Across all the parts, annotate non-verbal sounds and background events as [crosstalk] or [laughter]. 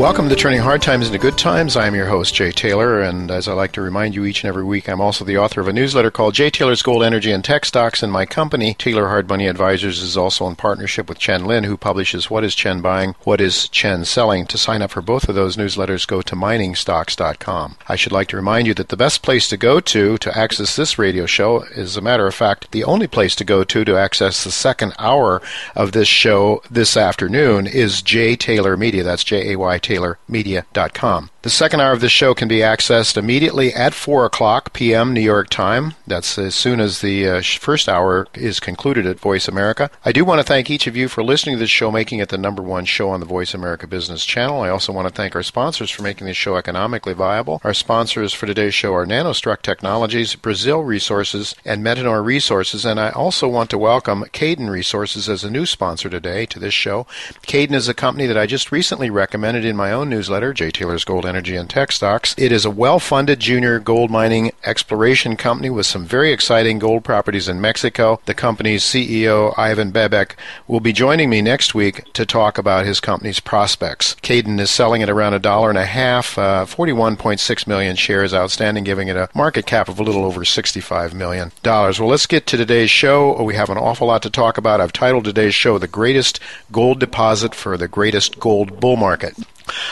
Welcome to Turning Hard Times into Good Times. I am your host, Jay Taylor, and as I like to remind you each and every week, I'm also the author of a newsletter called Jay Taylor's Gold, Energy, and Tech Stocks, and my company, Taylor Hard Money Advisors, is also in partnership with Chen Lin, who publishes What is Chen Buying, What is Chen Selling. To sign up for both of those newsletters, go to miningstocks.com. I should like to remind you that the best place to go to to access this radio show is, a matter of fact, the only place to go to to access the second hour of this show this afternoon is Jay Taylor Media. That's J A Y Taylor taylormedia.com. The second hour of this show can be accessed immediately at 4 o'clock p.m. New York time. That's as soon as the uh, first hour is concluded at Voice America. I do want to thank each of you for listening to this show, making it the number one show on the Voice America Business Channel. I also want to thank our sponsors for making this show economically viable. Our sponsors for today's show are Nanostruck Technologies, Brazil Resources, and Metanor Resources. And I also want to welcome Cayden Resources as a new sponsor today to this show. Cayden is a company that I just recently recommended in my own newsletter, Jay Taylor's Gold Energy and Tech Stocks. It is a well funded junior gold mining exploration company with some very exciting gold properties in Mexico. The company's CEO, Ivan Bebek, will be joining me next week to talk about his company's prospects. Cayden is selling at around a dollar and a half, uh, 41.6 million shares outstanding, giving it a market cap of a little over $65 million. Well, let's get to today's show. We have an awful lot to talk about. I've titled today's show The Greatest Gold Deposit for the Greatest Gold Bull Market.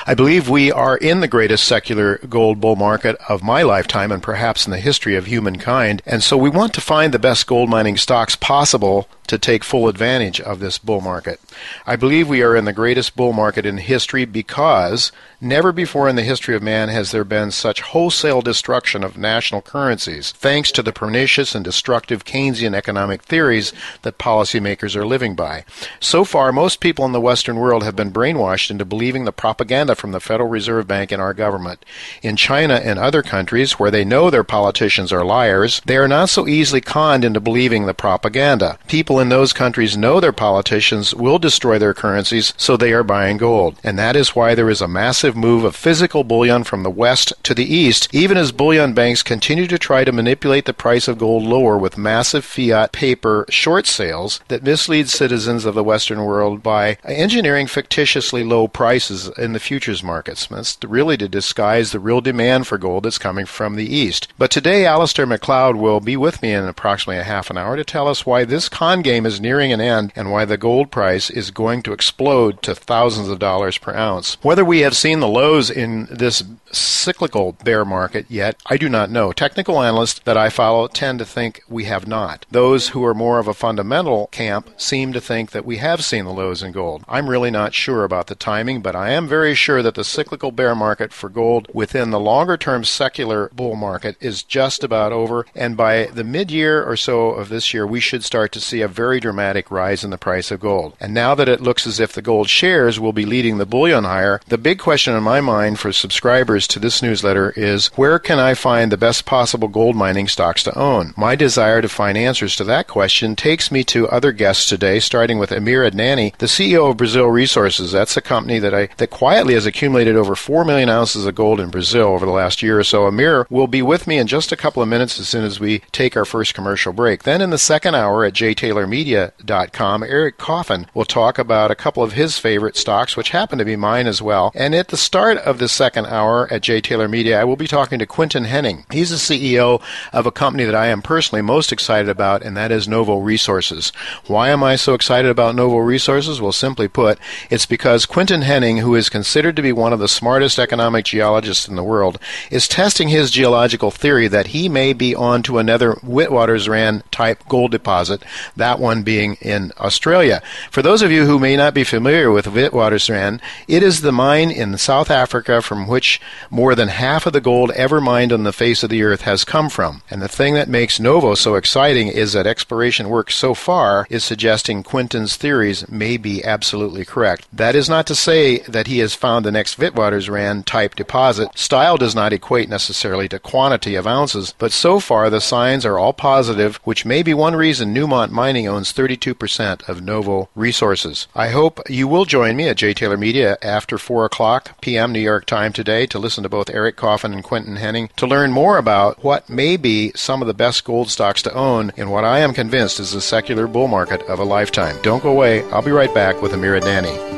I believe we are in the greatest secular gold bull market of my lifetime and perhaps in the history of humankind. And so we want to find the best gold mining stocks possible to take full advantage of this bull market. I believe we are in the greatest bull market in history because never before in the history of man has there been such wholesale destruction of national currencies, thanks to the pernicious and destructive Keynesian economic theories that policymakers are living by. So far, most people in the Western world have been brainwashed into believing the propaganda from the Federal Reserve Bank and our government. In China and other countries where they know their politicians are liars, they are not so easily conned into believing the propaganda. People in those countries know their politicians will destroy their currencies, so they are buying gold. And that is why there is a massive move of physical bullion from the west to the east, even as bullion banks continue to try to manipulate the price of gold lower with massive fiat paper short sales that mislead citizens of the Western world by engineering fictitiously low prices in the futures markets. That's really to disguise the real demand for gold that's coming from the east. But today, Alasdair Macleod will be with me in approximately a half an hour to tell us why this con game is nearing an end and why the gold price is going to explode to thousands of dollars per ounce. Whether we have seen the lows in this cyclical bear market yet, I do not know. Technical analysts that I follow tend to think we have not. Those who are more of a fundamental camp seem to think that we have seen the lows in gold. I'm really not sure about the timing, but I am very sure that the cyclical bear market for gold within the longer term secular bull market is just about over, and by the mid year or so of this year, we should start to see a very dramatic rise in the price of gold. And now that it looks as if the gold shares will be leading the bullion higher, the big question in my mind for subscribers to this newsletter is where can I find the best possible gold mining stocks to own? My desire to find answers to that question takes me to other guests today, starting with Amir Adnani, the CEO of Brazil Resources. That's a company that I that quietly has accumulated over 4 million ounces of gold in Brazil over the last year or so. Amir will be with me in just a couple of minutes as soon as we take our first commercial break. Then in the second hour at Jay Taylor jtaylormedia.com, Eric Coffin will talk about a couple of his favorite stocks, which happen to be mine as well. And at the start of the second hour at J. Taylor Media, I will be talking to Quinton Hennigh. He's the CEO of a company that I am personally most excited about, and that is Novo Resources. Why am I so excited about Novo Resources? Well, simply put, it's because Quinton Hennigh, who is considered to be one of the smartest economic geologists in the world, is testing his geological theory that he may be on to another Witwatersrand type gold deposit, that one being in Australia. For those of you who may not be familiar with Witwatersrand, it is the mine in South Africa from which more than half of the gold ever mined on the face of the earth has come from. And the thing that makes Novo so exciting is that exploration work so far is suggesting Quinton's theories may be absolutely correct. That is not to say that he has found the next Witwatersrand type deposit. Style does not equate necessarily to quantity of ounces, but so far the signs are all positive, which may be one reason Newmont Mining owns 32% of Novo Resources. I hope you will join me at J. Taylor Media after 4 o'clock p.m. New York time today to listen to both Eric Coffin and Quinton Hennigh to learn more about what may be some of the best gold stocks to own in what I am convinced is the secular bull market of a lifetime. Don't go away. I'll be right back with Amir Adnani.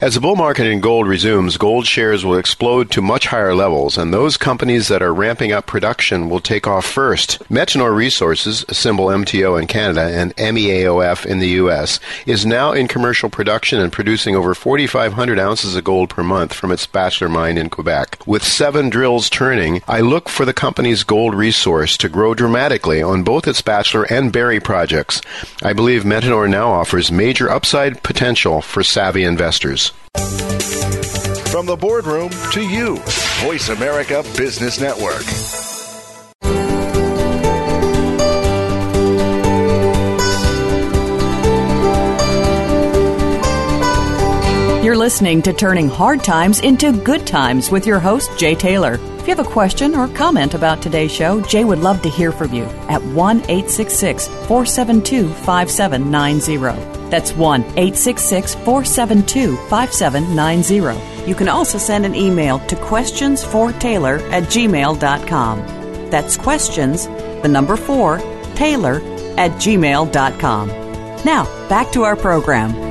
As the bull market in gold resumes, gold shares will explode to much higher levels, and those companies that are ramping up production will take off first. Metanor Resources, a symbol MTO in Canada and MEAOF in the U.S., is now in commercial production and producing over 4,500 ounces of gold per month from its Bachelor mine in Quebec. With seven drills turning, I look for the company's gold resource to grow dramatically on both its Bachelor and Barry projects. I believe Metanor now offers major upside potential for savvy investors. From the boardroom to you, Voice America Business Network. You're listening to Turning Hard Times into Good Times with your host, Jay Taylor. If you have a question or comment about today's show, Jay would love to hear from you at 1 866 472 5790. That's 1 866 472 5790. You can also send an email to questionsfortaylor at gmail.com. That's questions, the number 4, Taylor at gmail.com. Now, back to our program.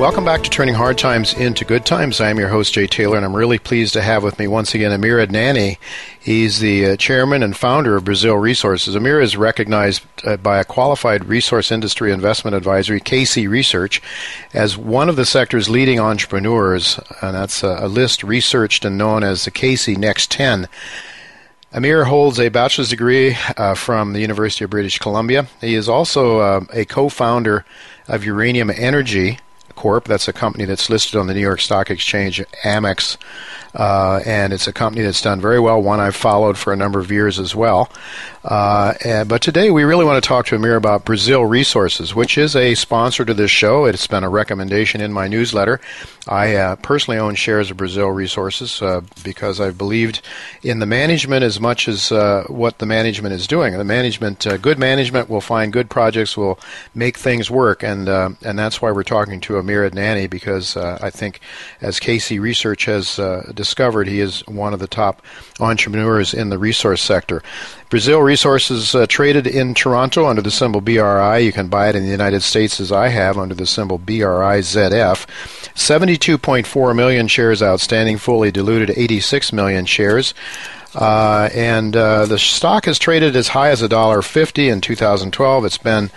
Welcome back to Turning Hard Times into Good Times. I am your host, Jay Taylor, and I'm really pleased to have with me once again Amir Adnani. He's the uh, chairman and founder of Brazil Resources. Amir is recognized uh, by a qualified resource industry investment advisory, Casey Research, as one of the sector's leading entrepreneurs, and that's a, list researched and known as the Casey Next 10. Amir holds a bachelor's degree uh, from the University of British Columbia. He is also uh, a co founder of Uranium Energy, Corp. That's a company that's listed on the New York Stock Exchange, Amex, uh, and it's a company that's done very well. One I've followed for a number of years as well. Uh, and, but today we really want to talk to Amir about Brazil Resources, which is a sponsor to this show. It's been a recommendation in my newsletter. I uh, personally own shares of Brazil Resources uh, because I've believed in the management as much as uh, what the management is doing. The management, uh, good management, will find good projects, will make things work, and and that's why we're talking to Amir Adnani because I think, as Casey Research has discovered, he is one of the top entrepreneurs in the resource sector. Brazil Resources uh, traded in Toronto under the symbol BRI. You can buy it in the United States as I have under the symbol BRIZF. 72.4 million shares outstanding, fully diluted 86 million shares. Uh, and uh, the stock has traded as high as $1.50 in 2012. It's been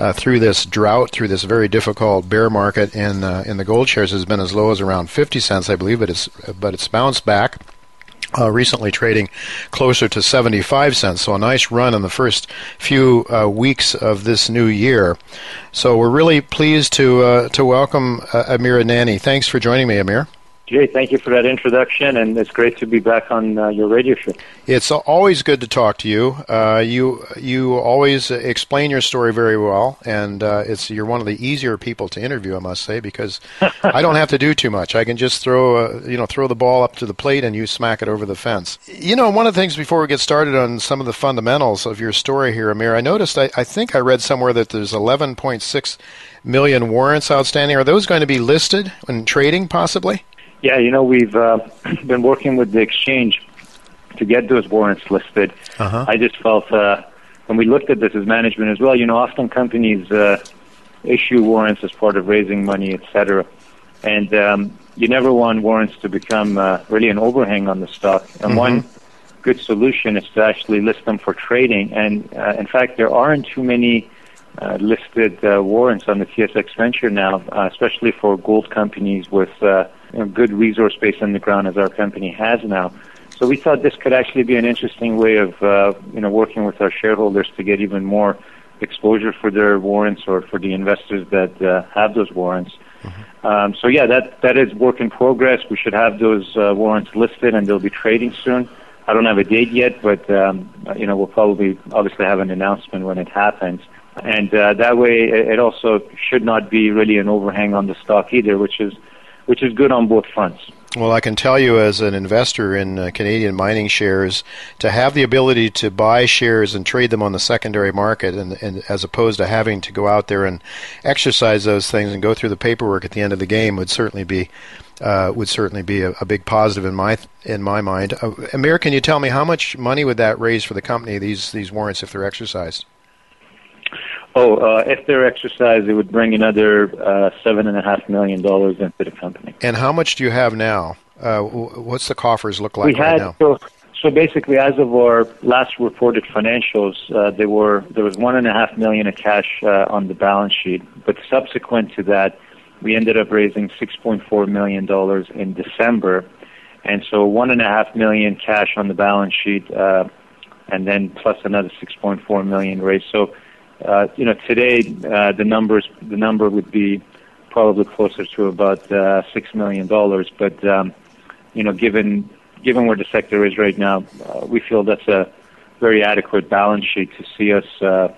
uh, through this drought, through this very difficult bear market in uh, in the gold shares has been as low as around 50 cents, I believe, but it's but it's bounced back. Uh, recently trading closer to 75 cents. So a nice run in the first few uh, weeks of this new year. So we're really pleased to uh, to welcome uh, Amir Adnani. Thanks for joining me, Amir. Jay, thank you for that introduction, and it's great to be back on uh, your radio show. It's always good to talk to you. Uh, you you always explain your story very well, and uh, it's you're one of the easier people to interview, I must say, because [laughs] I don't have to do too much. I can just throw uh, you know throw the ball up to the plate, and you smack it over the fence. You know, one of the things before we get started on some of the fundamentals of your story here, Amir, I noticed I, I think I read somewhere that there's 11.6 million warrants outstanding. Are those going to be listed in trading, possibly? Yeah, you know, we've uh, [clears throat] been working with the exchange to get those warrants listed. Uh-huh. I just felt uh, when we looked at this as management as well, you know, often companies uh, issue warrants as part of raising money, et cetera. And um, you never want warrants to become uh, really an overhang on the stock. And mm-hmm. one good solution is to actually list them for trading. And uh, in fact, there aren't too many uh, listed uh, warrants on the TSX Venture now, uh, especially for gold companies with uh, you know, good resource base on the ground as our company has now. So we thought this could actually be an interesting way of uh, you know working with our shareholders to get even more exposure for their warrants or for the investors that uh, have those warrants. Mm-hmm. Um, so yeah, that that is work in progress. We should have those uh, warrants listed and they'll be trading soon. I don't have a date yet, but um, you know we'll probably obviously have an announcement when it happens. And uh, that way, it also should not be really an overhang on the stock either, which is which is good on both fronts. Well, I can tell you as an investor in uh, Canadian mining shares, to have the ability to buy shares and trade them on the secondary market, and, and, as opposed to having to go out there and exercise those things and go through the paperwork at the end of the game, would certainly be uh, would certainly be a, a, big positive in my in my mind. Uh, Amir, can you tell me how much money would that raise for the company these these warrants if they're exercised? Oh, uh, if they're exercised, it would bring another uh, seven and a half million dollars into the company. And how much do you have now? Uh, what's the coffers look like we right had, now? So, so basically, as of our last reported financials, uh, there were there was one and a half million of cash uh, on the balance sheet. But subsequent to that, we ended up raising six point four million dollars in December, and so one and a half million cash on the balance sheet, uh, and then plus another six point four million raised. So uh, you know, today uh, the numbers the number would be probably closer to about uh, six million dollars. But um, you know, given given where the sector is right now, uh, we feel that's a very adequate balance sheet to see us uh,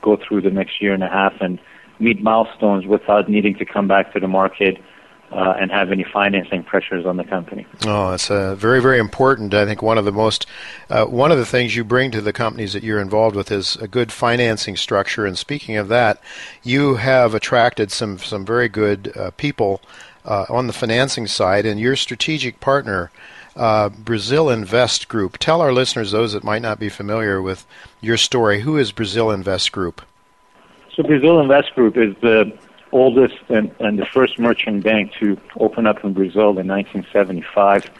go through the next year and a half and meet milestones without needing to come back to the market uh, and have any financing pressures on the company. Oh, it's uh, very, very important. I think one of the most, uh, one of the things you bring to the companies that you're involved with is a good financing structure. And speaking of that, you have attracted some some very good uh, people uh, on the financing side, and your strategic partner. Uh, Brazil Invest Group. Tell our listeners, those that might not be familiar with your story, who is Brazil Invest Group? So, Brazil Invest Group is the oldest and, and the first merchant bank to open up in Brazil in 1975.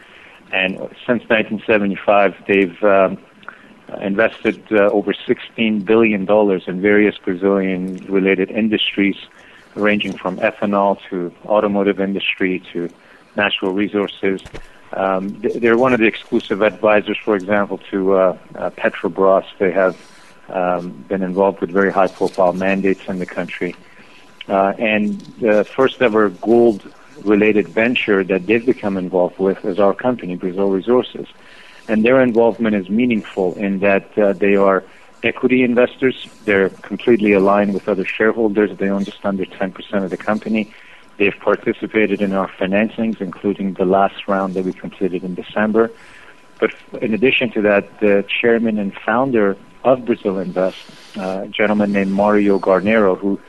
And since 1975, they've um, invested uh, over $16 billion in various Brazilian related industries, ranging from ethanol to automotive industry to natural resources. Um, they're one of the exclusive advisors, for example, to uh, uh, Petrobras. They have um, been involved with very high profile mandates in the country. Uh, and the first ever gold related venture that they've become involved with is our company, Brazil Resources. And their involvement is meaningful in that uh, they are equity investors. They're completely aligned with other shareholders. They own just under 10% of the company. They've participated in our financings, including the last round that we completed in December. But in addition to that, the chairman and founder of Brazil Invest, uh, a gentleman named Mario Garnero, who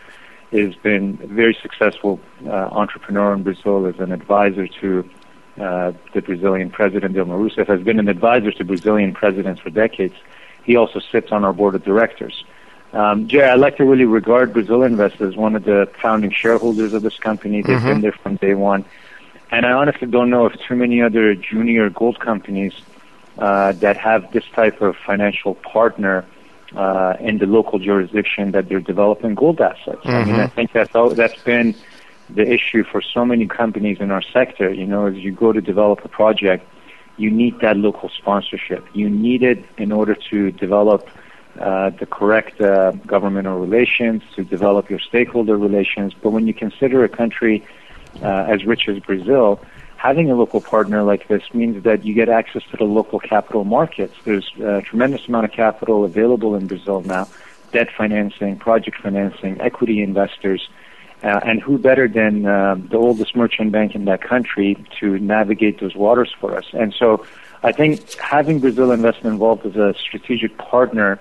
has been a very successful uh, entrepreneur in Brazil as an advisor to uh, the Brazilian president, Dilma Rousseff, has been an advisor to Brazilian presidents for decades. He also sits on our board of directors. Um, Jay, I'd like to really regard Brazil Invest as one of the founding shareholders of this company. They've mm-hmm. been there from day one. And I honestly don't know if too many other junior gold companies uh, that have this type of financial partner uh, in the local jurisdiction that they're developing gold assets. I mean. I think that's all, that's been the issue for so many companies in our sector. You know, as you go to develop a project, you need that local sponsorship. You need it in order to develop uh, the correct uh, governmental relations, to develop your stakeholder relations. But when you consider a country uh, as rich as Brazil, having a local partner like this means that you get access to the local capital markets. There's a tremendous amount of capital available in Brazil now debt financing, project financing, equity investors. Uh, and who better than uh, the oldest merchant bank in that country to navigate those waters for us? And so I think having Brazil Invest involved as a strategic partner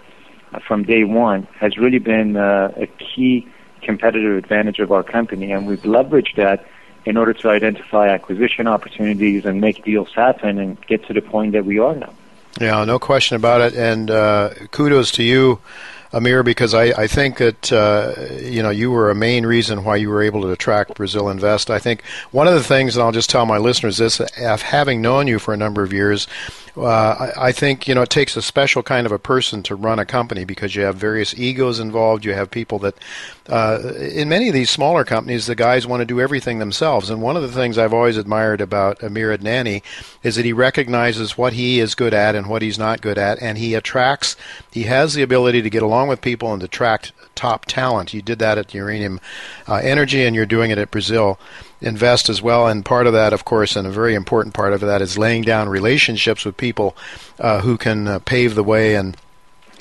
uh, from day one has really been uh, a key competitive advantage of our company, and we've leveraged that in order to identify acquisition opportunities and make deals happen and get to the point that we are now. Yeah, no question about it. And uh, kudos to you, Amir, because I, I think that uh, you know you were a main reason why you were able to attract Brazil Invest. I think one of the things, and I'll just tell my listeners this: having known you for a number of years, uh, I, I think you know it takes a special kind of a person to run a company because you have various egos involved. You have people that, uh, in many of these smaller companies, the guys want to do everything themselves. And one of the things I've always admired about Amir Adnani is that he recognizes what he is good at and what he's not good at, and he attracts. He has the ability to get along with people and attract top talent. You did that at Uranium uh, Energy, and you're doing it at Brazil Invest as well. And part of that, of course, and a very important part of that, is laying down relationships with people uh, who can uh, pave the way and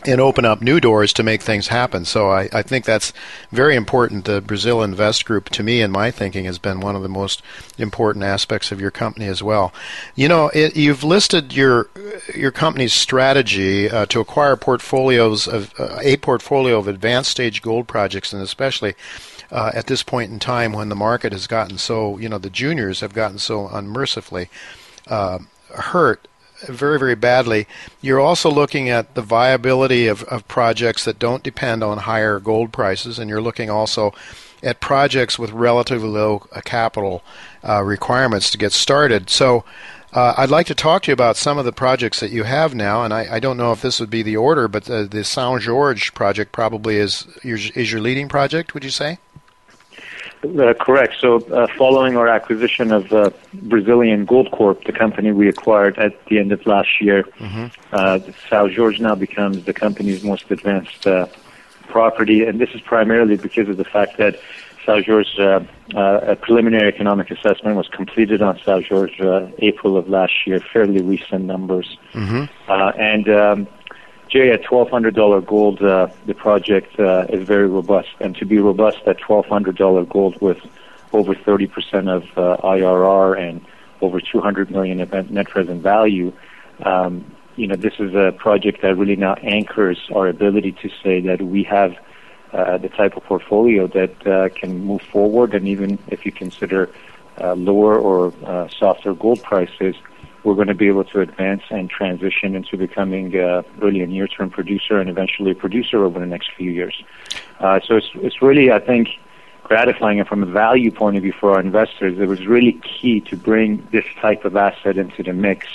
and open up new doors to make things happen. So I, I think that's very important. The Brazil Invest Group, to me, in my thinking, has been one of the most important aspects of your company as well. You know, it, you've listed your your company's strategy uh, to acquire portfolios of uh, a portfolio of advanced stage gold projects, and especially. Uh, at this point in time, when the market has gotten so, you know, the juniors have gotten so unmercifully uh, hurt, very, very badly. You're also looking at the viability of, of projects that don't depend on higher gold prices, and you're looking also at projects with relatively low uh, capital uh, requirements to get started. So, uh, I'd like to talk to you about some of the projects that you have now, and I, I don't know if this would be the order, but the, the Saint George project probably is your, is your leading project. Would you say? Uh, correct. So, uh, following our acquisition of uh, Brazilian Gold Corp, the company we acquired at the end of last year, uh, Sao Jorge now becomes the company's most advanced uh, property, and this is primarily because of the fact that Sao Jorge, uh, uh, a preliminary economic assessment was completed on Sao Jorge uh, April of last year, fairly recent numbers. Mm-hmm. Uh, and um, Jay, at twelve hundred dollar gold, uh, the project uh, is very robust, and to be robust at twelve hundred dollar gold with over thirty percent of uh, IRR and over two hundred million of net present value, um, you know, this is a project that really now anchors our ability to say that we have uh, the type of portfolio that uh, can move forward, and even if you consider uh, lower or uh, softer gold prices, we're going to be able to advance and transition into becoming uh, really a near-term producer and eventually a producer over the next few years. Uh, so it's, it's really, I think, gratifying and from a value point of view for our investors, it was really key to bring this type of asset into the mix.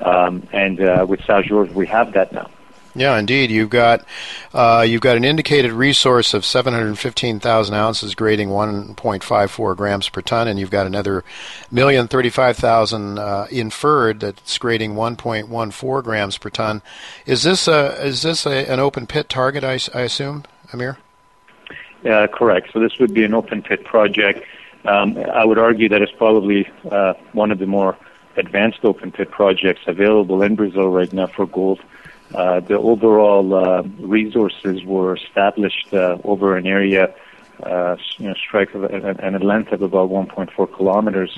Um, and uh, with Jorge, we have that now. Yeah, indeed. You've got uh, you've got an indicated resource of 715,000 ounces, grading 1.54 grams per ton, and you've got another million thirty-five thousand uh, inferred that's grading 1.14 grams per ton. Is this a is this a, an open pit target? I, I assume, Amir. Uh, correct. So this would be an open pit project. Um, I would argue that it's probably uh, one of the more advanced open pit projects available in Brazil right now for gold. Uh, the overall uh, resources were established uh, over an area, uh, you know, strike of and a length of about 1.4 kilometers.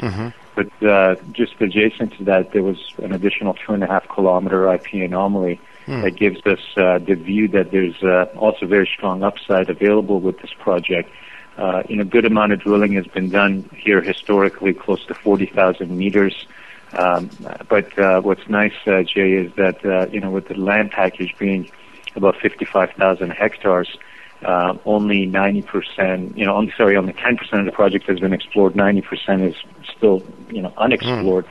But uh, just adjacent to that, there was an additional two and a half kilometer IP anomaly that gives us uh, the view that there's uh, also very strong upside available with this project. Uh, you know, good amount of drilling has been done here historically, close to 40,000 meters. Um, but uh, what's nice, uh, Jay, is that uh, you know with the land package being about 55,000 hectares, uh, only 90%, you know, only, sorry, only 10% of the project has been explored. 90% is still, you know, unexplored.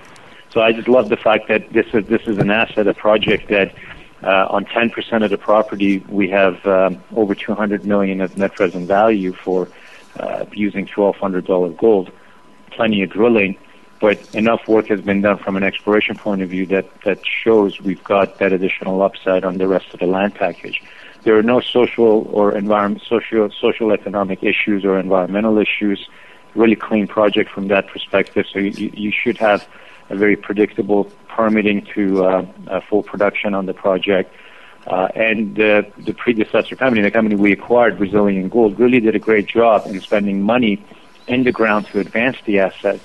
So I just love the fact that this is this is an asset, a project that Uh, on 10% of the property, we have um, over 200 million of net present value for uh, using $1,200 gold. Plenty of drilling, but enough work has been done from an exploration point of view that, that shows we've got that additional upside on the rest of the land package. There are no social or environment, social, social economic issues or environmental issues. Really clean project from that perspective. So you, you should have a very predictable permitting to uh, uh, full production on the project. Uh, and the predecessor company, the company we acquired, Brazilian Gold, really did a great job in spending money in the ground to advance the asset.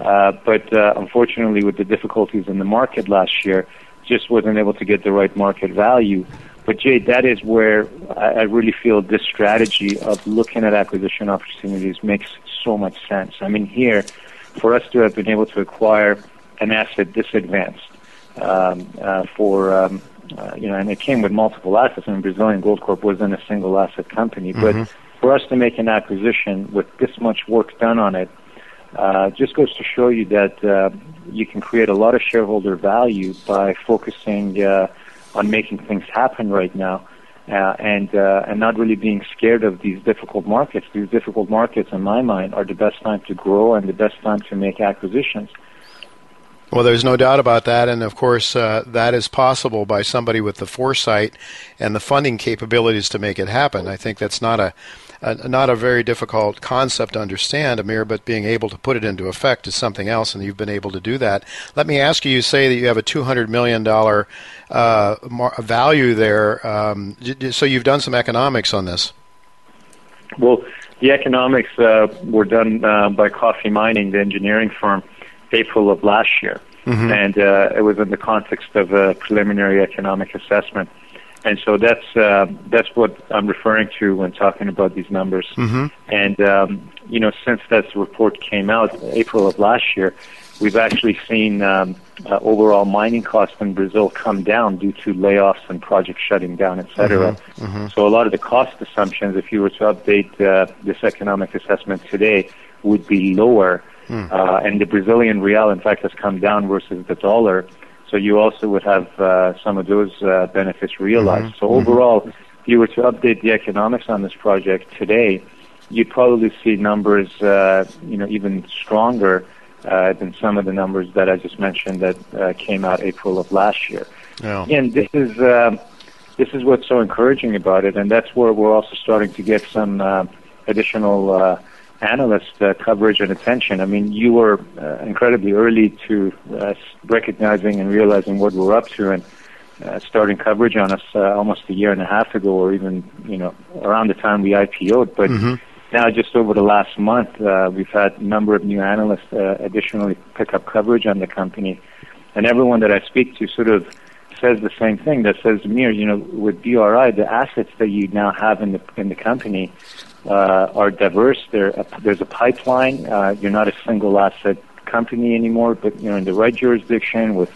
Uh, but uh, unfortunately, with the difficulties in the market last year, just wasn't able to get the right market value. But Jay, that is where I, I really feel this strategy of looking at acquisition opportunities makes so much sense. I mean, here, for us to have been able to acquire an asset this advanced um, uh, for um, uh, you know, and it came with multiple assets. I mean, Brazilian Gold Corp wasn't a single asset company, mm-hmm. but for us to make an acquisition with this much work done on it, uh, just goes to show you that uh, you can create a lot of shareholder value by focusing uh, on making things happen right now. Uh, and uh, and not really being scared of these difficult markets. These difficult markets, in my mind, are the best time to grow and the best time to make acquisitions. Well, there's no doubt about that, and of course, uh, that is possible by somebody with the foresight and the funding capabilities to make it happen. I think that's not a, not a very difficult concept to understand, Amir, but being able to put it into effect is something else, and you've been able to do that. Let me ask you: you say that you have a two hundred million dollar uh, value there, um, so you've done some economics on this. Well, the economics uh, were done uh, by Coffey Mining, the engineering firm April of last year, mm-hmm. and uh, it was in the context of a preliminary economic assessment. And so that's uh, that's what I'm referring to when talking about these numbers. Mm-hmm. And um, you know, since that report came out, April of last year, we've actually seen um, uh, overall mining costs in Brazil come down due to layoffs and projects shutting down, et cetera. Mm-hmm. Mm-hmm. So a lot of the cost assumptions, if you were to update uh, this economic assessment today, would be lower Mm. Uh, and the Brazilian real, in fact, has come down versus the dollar. So you also would have uh, some of those uh, benefits realized. Mm-hmm. So overall, mm-hmm. if you were to update the economics on this project today, you'd probably see numbers, uh, you know, even stronger uh, than some of the numbers that I just mentioned that uh, came out April of last year. Yeah. And this is uh, this is what's so encouraging about it, and that's where we're also starting to get some additional uh, analyst uh, coverage and attention. I mean, you were uh, incredibly early to uh, recognizing and realizing what we're up to and uh, starting coverage on us uh, almost a year and a half ago, or even you know around the time we IPO'd. But mm-hmm. now, just over the last month, uh, we've had a number of new analysts uh, additionally pick up coverage on the company, and everyone that I speak to sort of says the same thing. That says, Mir, you know, with BRI, the assets that you now have in the in the company uh, are diverse. There, uh, there's a pipeline. Uh, you're not a single asset company anymore, but you're in the right jurisdiction with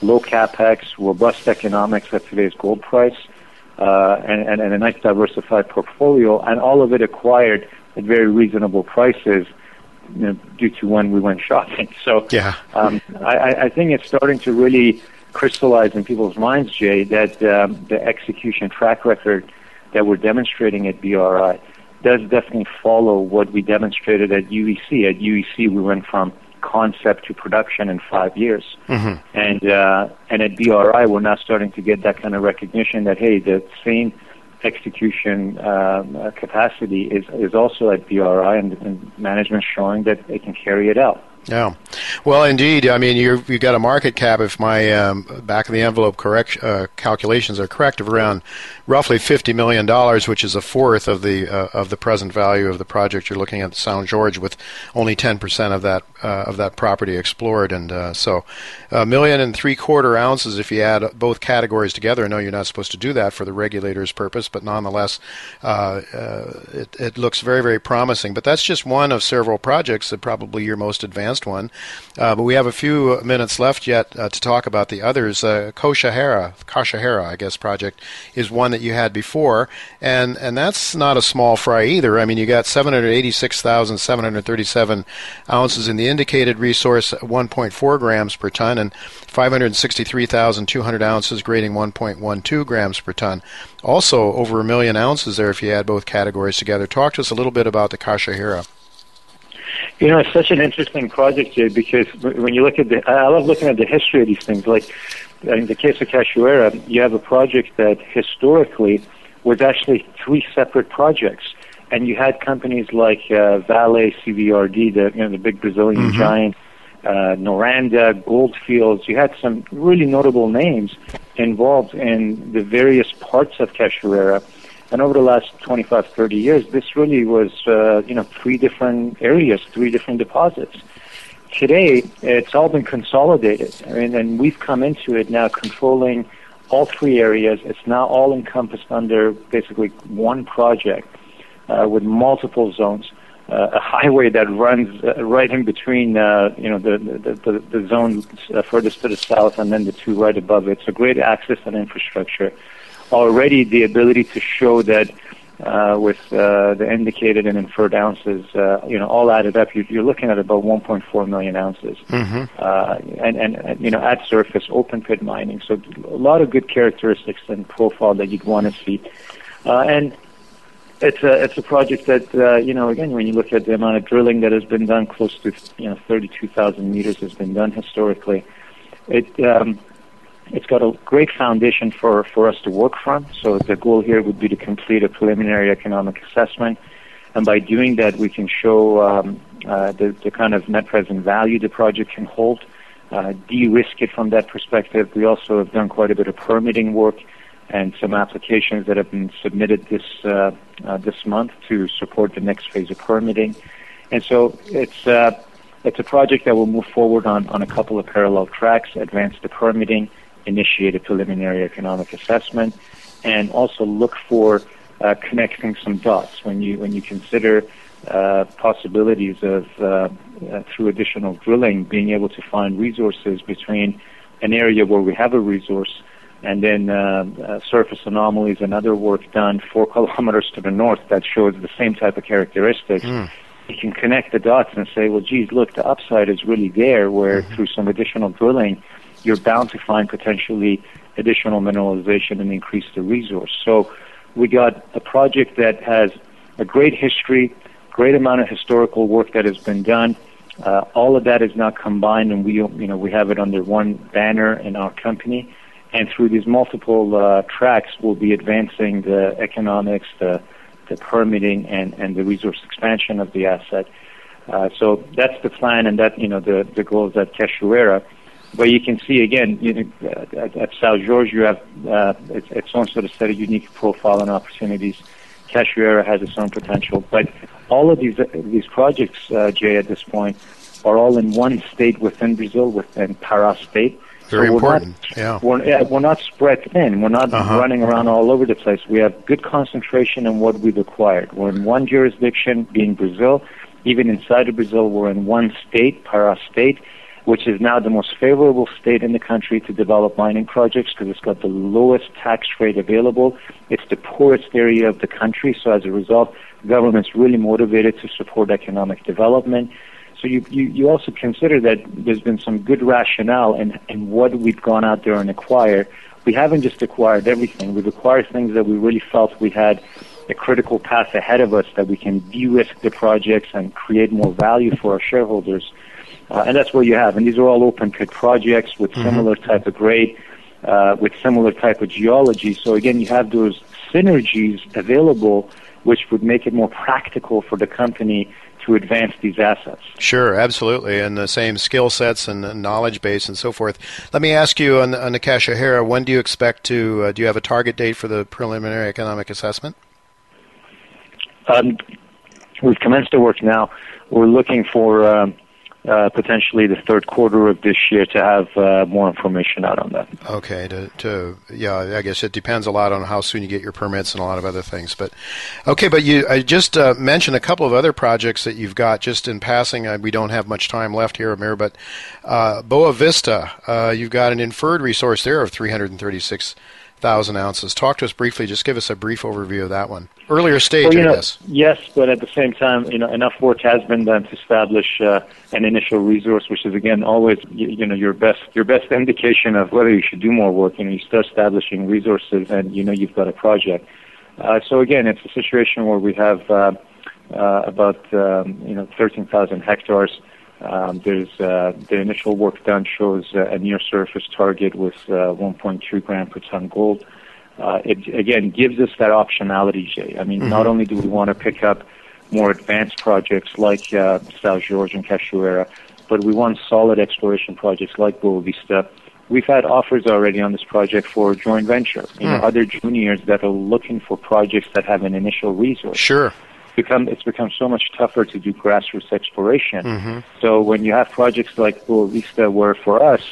low capex, robust economics at today's gold price, uh, and, and, and a nice diversified portfolio, and all of it acquired at very reasonable prices. You know, due to when we went shopping. [laughs] So yeah. um, I, I think it's starting to really crystallize in people's minds, Jay, that um, the execution track record that we're demonstrating at BRI does definitely follow what we demonstrated at UEC. At UEC, we went from concept to production in five years, mm-hmm. and uh, and at BRI, we're now starting to get that kind of recognition that hey, the same execution um, capacity is is also at BRI, and, and management showing that they can carry it out. Yeah, well, indeed. I mean, you have got a market cap, if my um, back of the envelope correct uh, calculations are correct, of around roughly fifty million dollars, which is a fourth of the uh, of the present value of the project you're looking at, Sao Jorge, with only ten percent of that uh, of that property explored, and uh, so a million and three quarter ounces if you add both categories together. I know you're not supposed to do that for the regulator's purpose, but nonetheless, uh, uh, it, it looks very very promising. But that's just one of several projects that probably your most advanced one. Uh, but we have a few minutes left yet uh, to talk about the others. Uh, Cochachara, Cochachara, I guess, project is one that that you had before, and and that's not a small fry either. I mean, you got 786,737 ounces in the indicated resource, 1.4 grams per ton, and 563,200 ounces, grading 1.12 grams per ton. Also, over a million ounces there if you add both categories together. Talk to us a little bit about the Cachorrera. You know, it's such an interesting project, Jay, because when you look at the, I love looking at the history of these things. Like in the case of Cachoeira, you have a project that historically was actually three separate projects, and you had companies like uh, Vale, CVRD, the you know the big Brazilian mm-hmm. giant, uh, Noranda, Goldfields. You had some really notable names involved in the various parts of Cachoeira and over the last 25, 30 years, this really was, uh, you know, three different areas, three different deposits. Today, it's all been consolidated, I mean, and we've come into it now controlling all three areas. It's now all encompassed under basically one project uh, with multiple zones. Uh, a [laughs] highway that runs uh, right in between, uh, you know, the the, the, the zone uh, furthest to the south and then the two right above it. So great access and infrastructure already the ability to show that uh, with uh, the indicated and inferred ounces, uh, you know, all added up, you're, you're looking at about 1.4 million ounces, mm-hmm. uh, and, and, and you know, at surface, open pit mining. So a lot of good characteristics and profile that you'd want to see, uh, and it's a it's a project that uh, you know, again, when you look at the amount of drilling that has been done, close to you know 32,000 meters has been done historically. It um, it's got a great foundation for, for us to work from. So the goal here would be to complete a preliminary economic assessment. And by doing that, we can show um, uh, the, the kind of net present value the project can hold, uh, de-risk it from that perspective. We also have done quite a bit of permitting work and some applications that have been submitted this uh, uh, this month to support the next phase of permitting. And so it's uh, it's a project that will move forward on, on a couple of parallel tracks, advance the permitting, initiate a preliminary economic assessment, and also look for uh, connecting some dots when you when you consider uh, possibilities of uh, uh through additional drilling being able to find resources between an area where we have a resource and then uh, uh, surface anomalies and other work done four [laughs] kilometers to the north that shows the same type of characteristics. Mm. You can connect the dots and say, well, geez, look, the upside is really there. Where mm-hmm. through some additional drilling, you're bound to find potentially additional mineralization and increase the resource. So we got a project that has a great history, great amount of historical work that has been done. Uh, all of that is now combined, and we, you know, we have it under one banner in our company. And through these multiple uh, tracks, we'll be advancing the economics, the, the permitting, and, and the resource expansion of the asset. Uh, so that's the plan, and that you know the the goals at Cachoeira. But you can see again you know, at, at Sao Jorge, you have uh, its, its own sort of set of unique profile and opportunities. Cachoeira has its own potential, but all of these uh, these projects, uh, Jay, at this point, are all in one state within Brazil, within Pará state. Very so important. Not, yeah. We're, yeah, we're not spread thin. We're not uh-huh. running around all over the place. We have good concentration in what we've acquired. We're in one jurisdiction, being Brazil. Even inside of Brazil, we're in one state, Pará state which is now the most favorable state in the country to develop mining projects because it's got the lowest tax rate available. It's the poorest area of the country, so as a result, government's really motivated to support economic development. So you, you, you also consider that there's been some good rationale in, in what we've gone out there and acquired. We haven't just acquired everything. We've acquired things that we really felt we had a critical path ahead of us that we can de-risk the projects and create more value for our shareholders. Uh, and that's what you have. And these are all open pit projects with mm-hmm. similar type of grade, uh, with similar type of geology. So again, you have those synergies available, which would make it more practical for the company to advance these assets. Sure, absolutely, and the same skill sets and knowledge base and so forth. Let me ask you on, on the Cachoeira, when do you expect to? Uh, do you have a target date for the preliminary economic assessment? Um, we've commenced the work now. We're looking for. Um, uh, potentially the third quarter of this year to have uh, more information out on that. Okay, to, to yeah, I guess it depends a lot on how soon you get your permits and a lot of other things. But okay, but you I just uh, mentioned a couple of other projects that you've got just in passing. Uh, we don't have much time left here, Amir, but uh, Boa Vista, you've got an inferred resource there of 336 thousand ounces. Talk to us briefly. Just give us a brief overview of that one. Earlier stage, well, you know, guess. Yes, but at the same time, you know, enough work has been done to establish uh, an initial resource, which is again always you, you know your best your best indication of whether you should do more work. You know, you start establishing resources, and you know you've got a project. Uh, so again, it's a situation where we have uh, uh, about um, you know 13,000 hectares. Um, there's uh, the initial work done shows uh, a near surface target with uh, 1.2 gram per ton gold. Uh, it again gives us that optionality, Jay. I mean, mm-hmm. not only do we want to pick up more advanced projects like uh, Sao Jorge and Cachoeira, but we want solid exploration projects like Boa Vista. We've had offers already on this project for joint venture. You mm. know, other juniors that are looking for projects that have an initial resource. Sure become it's become so much tougher to do grassroots exploration. Mm-hmm. So when you have projects like Boa Vista, where for us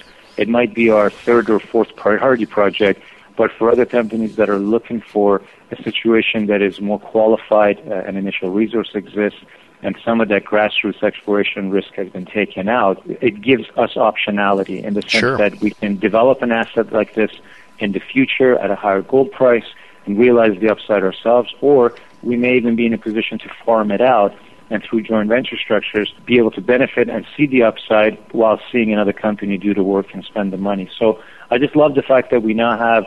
it might be our third or fourth priority project, but for other companies that are looking for a situation that is more qualified, uh, an initial resource exists, and some of that grassroots exploration risk has been taken out, it gives us optionality in the sense sure. that we can develop an asset like this in the future at a higher gold price and realize the upside ourselves, or we may even be in a position to farm it out and through joint venture structures be able to benefit and see the upside while seeing another company do the work and spend the money. So I just love the fact that we now have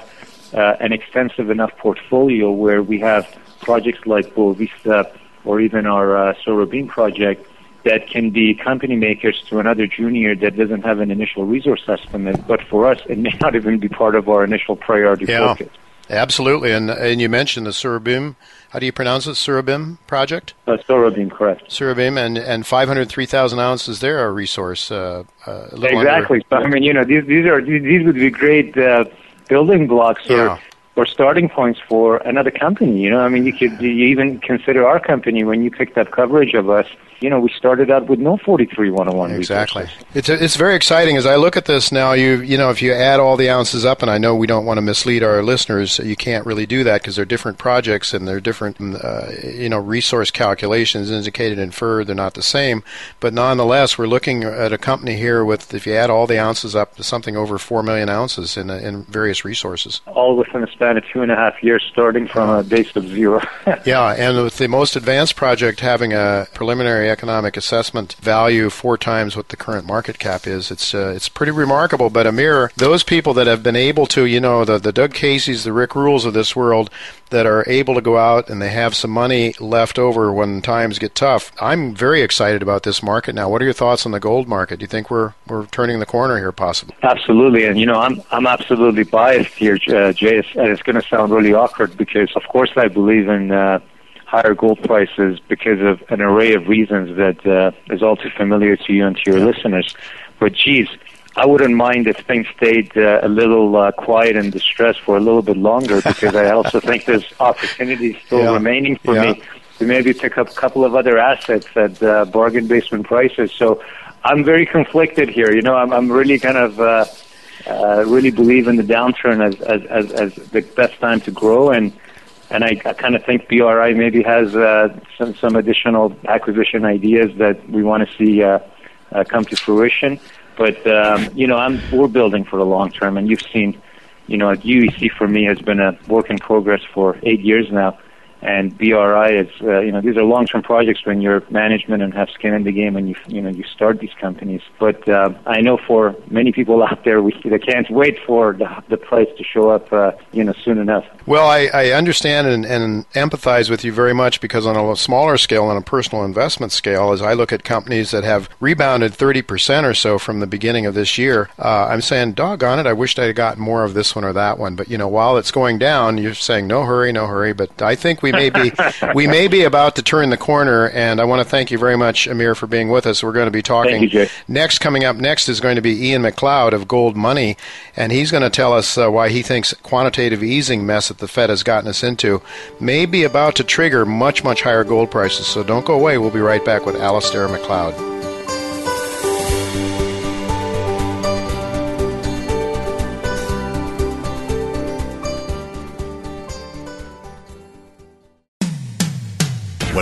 uh, an extensive enough portfolio where we have projects like Boa Vista or even our uh, Surubim project that can be company makers to another junior that doesn't have an initial resource estimate, but for us, it may [laughs] not even be part of our initial priority yeah. focus. Absolutely, and and you mentioned the Surubim. How do you pronounce it? Surubim project. Uh, Surubim, correct. Surubim, and and five hundred three thousand ounces. There, a resource. Uh, uh, exactly. Under, I mean, you know, these these are these would be great uh, building blocks or yeah. or starting points for another company. You know, I mean, you could you even consider our company when you picked up coverage of us you know, we started out with no 43101 Exactly. Resources. It's it's very exciting as I look at this now. You you know, if you add all the ounces up, and I know we don't want to mislead our listeners, you can't really do that because they're different projects and they're different, uh, you know, resource calculations indicated and inferred. They're not the same, but nonetheless, we're looking at a company here with if you add all the ounces up to something over four million ounces in in various resources. All within a span of two and a half years, starting from a base of zero. [laughs] yeah, and with the most advanced project having a preliminary economic assessment value four times what the current market cap is. It's uh, it's pretty remarkable. But Admir, those people that have been able to, you know, the the Doug Caseys, the Rick Rules of this world, that are able to go out and they have some money left over when times get tough. I'm very excited about this market now. What are your thoughts on the gold market? Do you think we're we're turning the corner here, possibly? Absolutely, and you know, I'm I'm absolutely biased here, uh, Jay, and it's going to sound really awkward because, of course, I believe in. Uh, higher gold prices because of an array of reasons that uh, is all too familiar to you and to your yeah. listeners. But geez, I wouldn't mind if things stayed uh, a little uh, quiet and distressed for a little bit longer [laughs] because I also think there's opportunities still yeah. remaining for yeah. me to maybe pick up a couple of other assets at uh, bargain basement prices. So I'm very conflicted here. You know, I'm, I'm really kind of uh, uh, really believe in the downturn as, as, as, as the best time to grow and and I, I kind of think BRI maybe has uh, some some additional acquisition ideas that we want to see uh, uh, come to fruition. But um, you know, I'm we're building for the long term, and you've seen, you know, UEC for me has been a work in progress for eight years now and BRI is uh, you know these are long term projects when you're management and have skin in the game and you you know you start these companies. But uh, I know for many people [laughs] out there, we they can't wait for the, the price to show up uh, you know soon enough. Well, I, I understand and, and empathize with you very much because on a smaller scale, on a personal investment scale, as I look at companies that have rebounded 30% or so from the beginning of this year, uh, I'm saying, doggone it, I wished I'd gotten more of this one or that one. But you know, while it's going down, you're saying no hurry, no hurry. But I think we we may be [laughs] we may be about to turn the corner, and I want to thank you very much, Admir, for being with us. We're going to be talking you, next. Coming up next is going to be Ian McLeod of Gold Money, and he's going to tell us uh, why he thinks quantitative easing mess that the Fed has gotten us into may be about to trigger much much higher gold prices. So don't go away. We'll be right back with Alastair McLeod.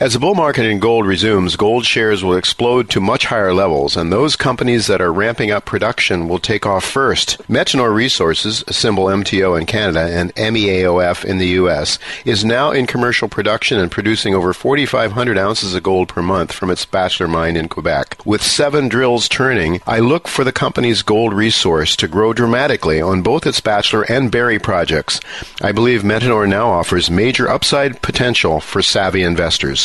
As the bull market in gold resumes, gold shares will explode to much higher levels, and those companies that are ramping up production will take off first. Metanor Resources, symbol MTO in Canada and MEAOF in the U.S., is now in commercial production and producing over 4,500 ounces of gold per month from its Bachelor mine in Quebec. With seven drills turning, I look for the company's gold resource to grow dramatically on both its Bachelor and Barry projects. I believe Metanor now offers major upside potential for savvy investors.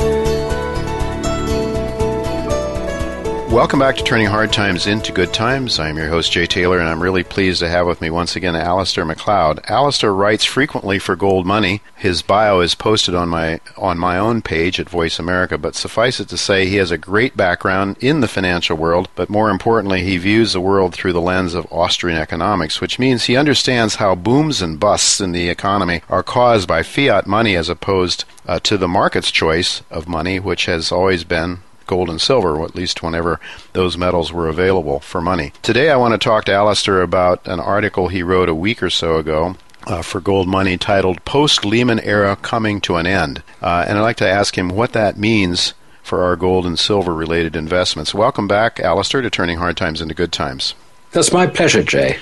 Welcome back to Turning Hard Times into Good Times. I'm your host, Jay Taylor, and I'm really pleased to have with me once again Alistair McLeod. Alistair writes frequently for Gold Money. His bio is posted on my on my own page at Voice America, but suffice it to say he has a great background in the financial world, but more importantly, he views the world through the lens of Austrian economics, which means he understands how booms and busts in the economy are caused by fiat money as opposed uh, to the market's choice of money, which has always been gold and silver, at least whenever those metals were available for money. Today I want to talk to Alistair about an article he wrote a week or so ago uh, for Gold Money titled Post Lehman Era Coming to an End. Uh, and I'd like to ask him what that means for our gold and silver related investments. Welcome back, Alistair, to Turning Hard Times into Good Times. That's my pleasure, Jay.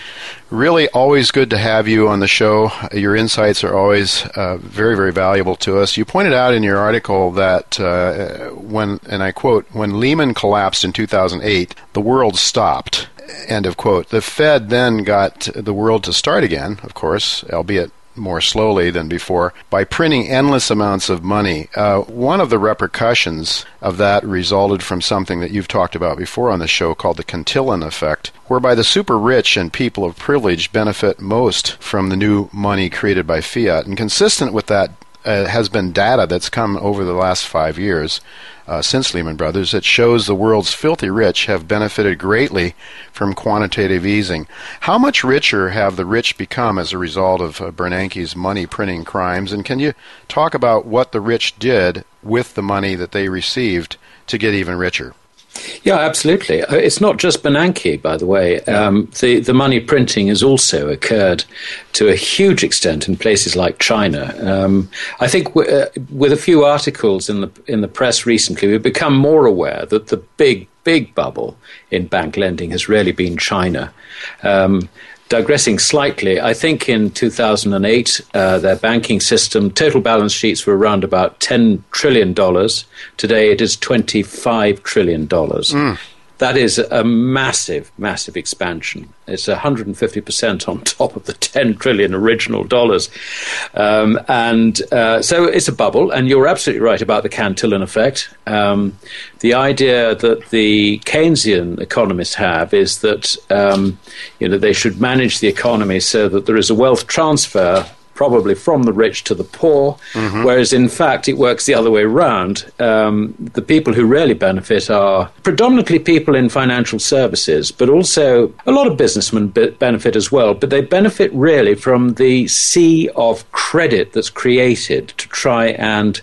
Really, always good to have you on the show. Your insights are always uh, very, very valuable to us. You pointed out in your article that uh, when, and I quote, when Lehman collapsed in 2008, the world stopped. End of quote. The Fed then got the world to start again, of course, albeit more slowly than before by printing endless amounts of money. Uh, one of the repercussions of that resulted from something that you've talked about before on the show called the Cantillon effect, whereby the super rich and people of privilege benefit most from the new money created by fiat. And consistent with that uh, has been data that's come over the last five years uh, since Lehman Brothers that shows the world's filthy rich have benefited greatly from quantitative easing. How much richer have the rich become as a result of uh, Bernanke's money printing crimes? And can you talk about what the rich did with the money that they received to get even richer? Yeah, absolutely. Uh, it's not just Bernanke, by the way. Um, the the money printing has also occurred to a huge extent in places like China. Um, I think w- uh, with a few articles in the in the press recently, we've become more aware that the big big bubble in bank lending has really been China. Um, digressing slightly, I think in 2008, uh, their banking system total balance sheets were around about $10 trillion. Today it is $25 trillion. Mm. That is a massive, massive expansion. It's 150% on [laughs] top of the 10 trillion original dollars. Um, and uh, so it's a bubble, and you're absolutely right about the Cantillon effect. Um, the idea that the Keynesian economists have is that um, you know, they should manage the economy so that there is a wealth transfer probably from the rich to the poor, mm-hmm. whereas in fact it works the other way around. Um, the people who really benefit are predominantly people in financial services, but also a lot of businessmen benefit as well. But they benefit really from the sea of credit that's created to try and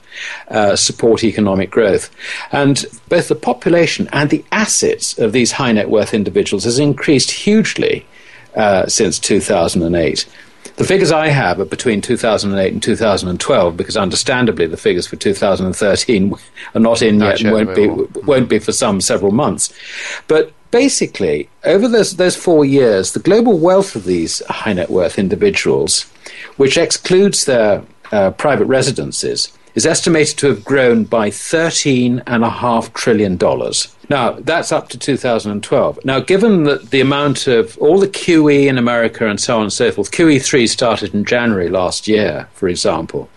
uh, support economic growth. And both the population and the assets of these high net worth individuals has increased hugely uh, since 2008. The figures I have are between 2008 and 2012, because understandably the figures for 2013 [laughs] are not in not yet and won't be, won't be for some several months. But basically, over those, those four years, the global wealth of these high net worth individuals, which excludes their uh, private residences, is estimated to have grown by $13.5 trillion. Now, that's up to 2012. Now, given that the amount of all the QE in America and so on and so forth, QE3 started in January last year, for example.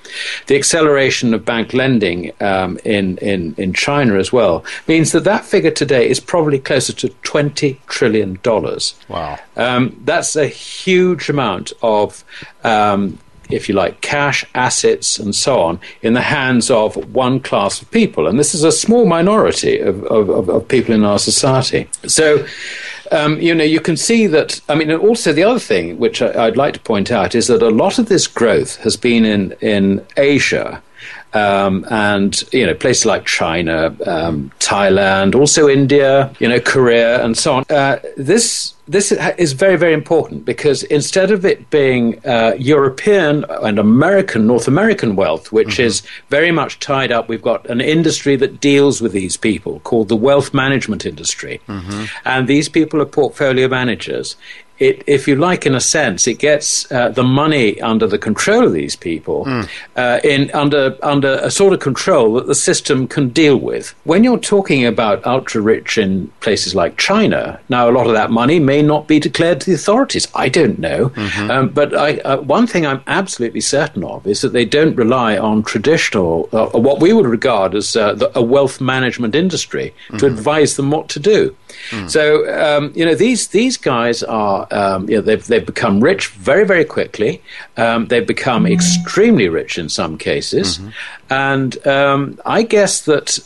The acceleration of bank lending um, in, in, in China as well means that that figure today is probably closer to $20 trillion. Wow. Um, that's a huge amount of um, if you like, cash, assets, and so on in the hands of one class of people. And this is a small minority of, of, of people in our society. So, um, you know, you can see that. I mean, also the other thing which I, would like to point out is that a lot of this growth has been in, in Asia um, and you know places like China, um, Thailand, also India, you know Korea, and so on. Uh, this this is very very important because instead of it being uh, European and American North American wealth, which mm-hmm. is very much tied up, we've got an industry that deals with these people called the wealth management industry, mm-hmm. and these people are portfolio managers it, if you like, in a sense, it gets uh, the money under the control of these people mm. uh, in under under a sort of control that the system can deal with. When you're talking about ultra rich in places like China, now a lot of that money may not be declared to the authorities. I don't know, mm-hmm. um, but I, uh, one thing I'm absolutely certain of is that they don't rely on traditional, uh, what we would regard as uh, the, a wealth management industry mm-hmm. to advise them what to do. Mm. So um, you know these these guys are um, you know, they've, they've become rich very, very quickly. Um, they've become extremely rich in some cases. Mm-hmm. And um, I guess that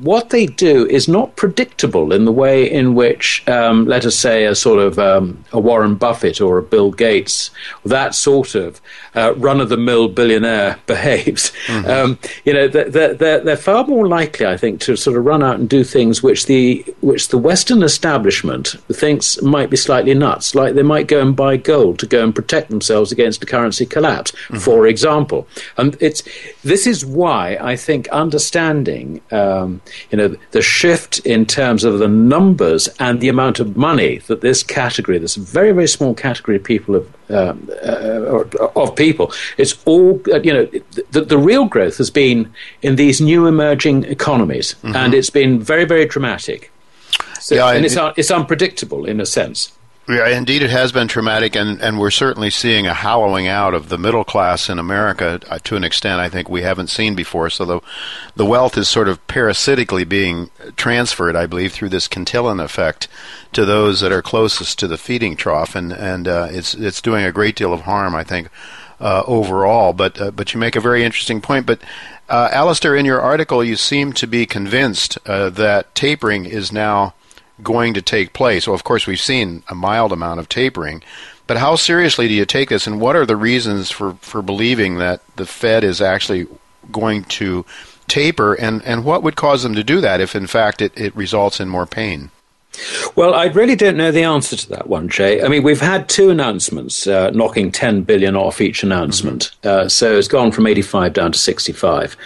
what they do is not predictable in the way in which, um, let us say, a sort of um, a Warren Buffett or a Bill Gates, that sort of uh, run of the mill billionaire [laughs] behaves. Mm-hmm. Um, you know, they're, they're, they're far more likely, I think, to sort of run out and do things which the, which the Western establishment thinks might be slightly nuts, like they might go and buy gold to go and protect themselves against a currency collapse, mm-hmm. for example. And it's, this is why why I think understanding, um, you know, the shift in terms of the numbers and the amount of money that this category, this very very small category of people of um, uh, of people, it's all uh, you know. The, the, real growth has been in these new emerging economies, mm-hmm. and it's been very very dramatic. So, yeah, and it's, it, it's unpredictable in a sense. Yeah, indeed, it has been traumatic, and, and we're certainly seeing a hollowing out of the middle class in America uh, to an extent I think we haven't seen before. So the the wealth is sort of parasitically being transferred, I believe, through this Cantillon effect to those that are closest to the feeding trough, and and uh, it's it's doing a great deal of harm, I think, uh, overall. But uh, but you make a very interesting point. But uh, Alistair, in your article, you seem to be convinced uh, that tapering is now going to take place? Well, of course, we've seen a mild amount of tapering, but how seriously do you take this, and what are the reasons for, for believing that the Fed is actually going to taper, and, and what would cause them to do that if, in fact, it, it results in more pain? Well, I really don't know the answer to that one, Jay. I mean, we've had two announcements uh, knocking 10 billion off each announcement. Mm-hmm. Uh, so it's gone from 85 down to 65.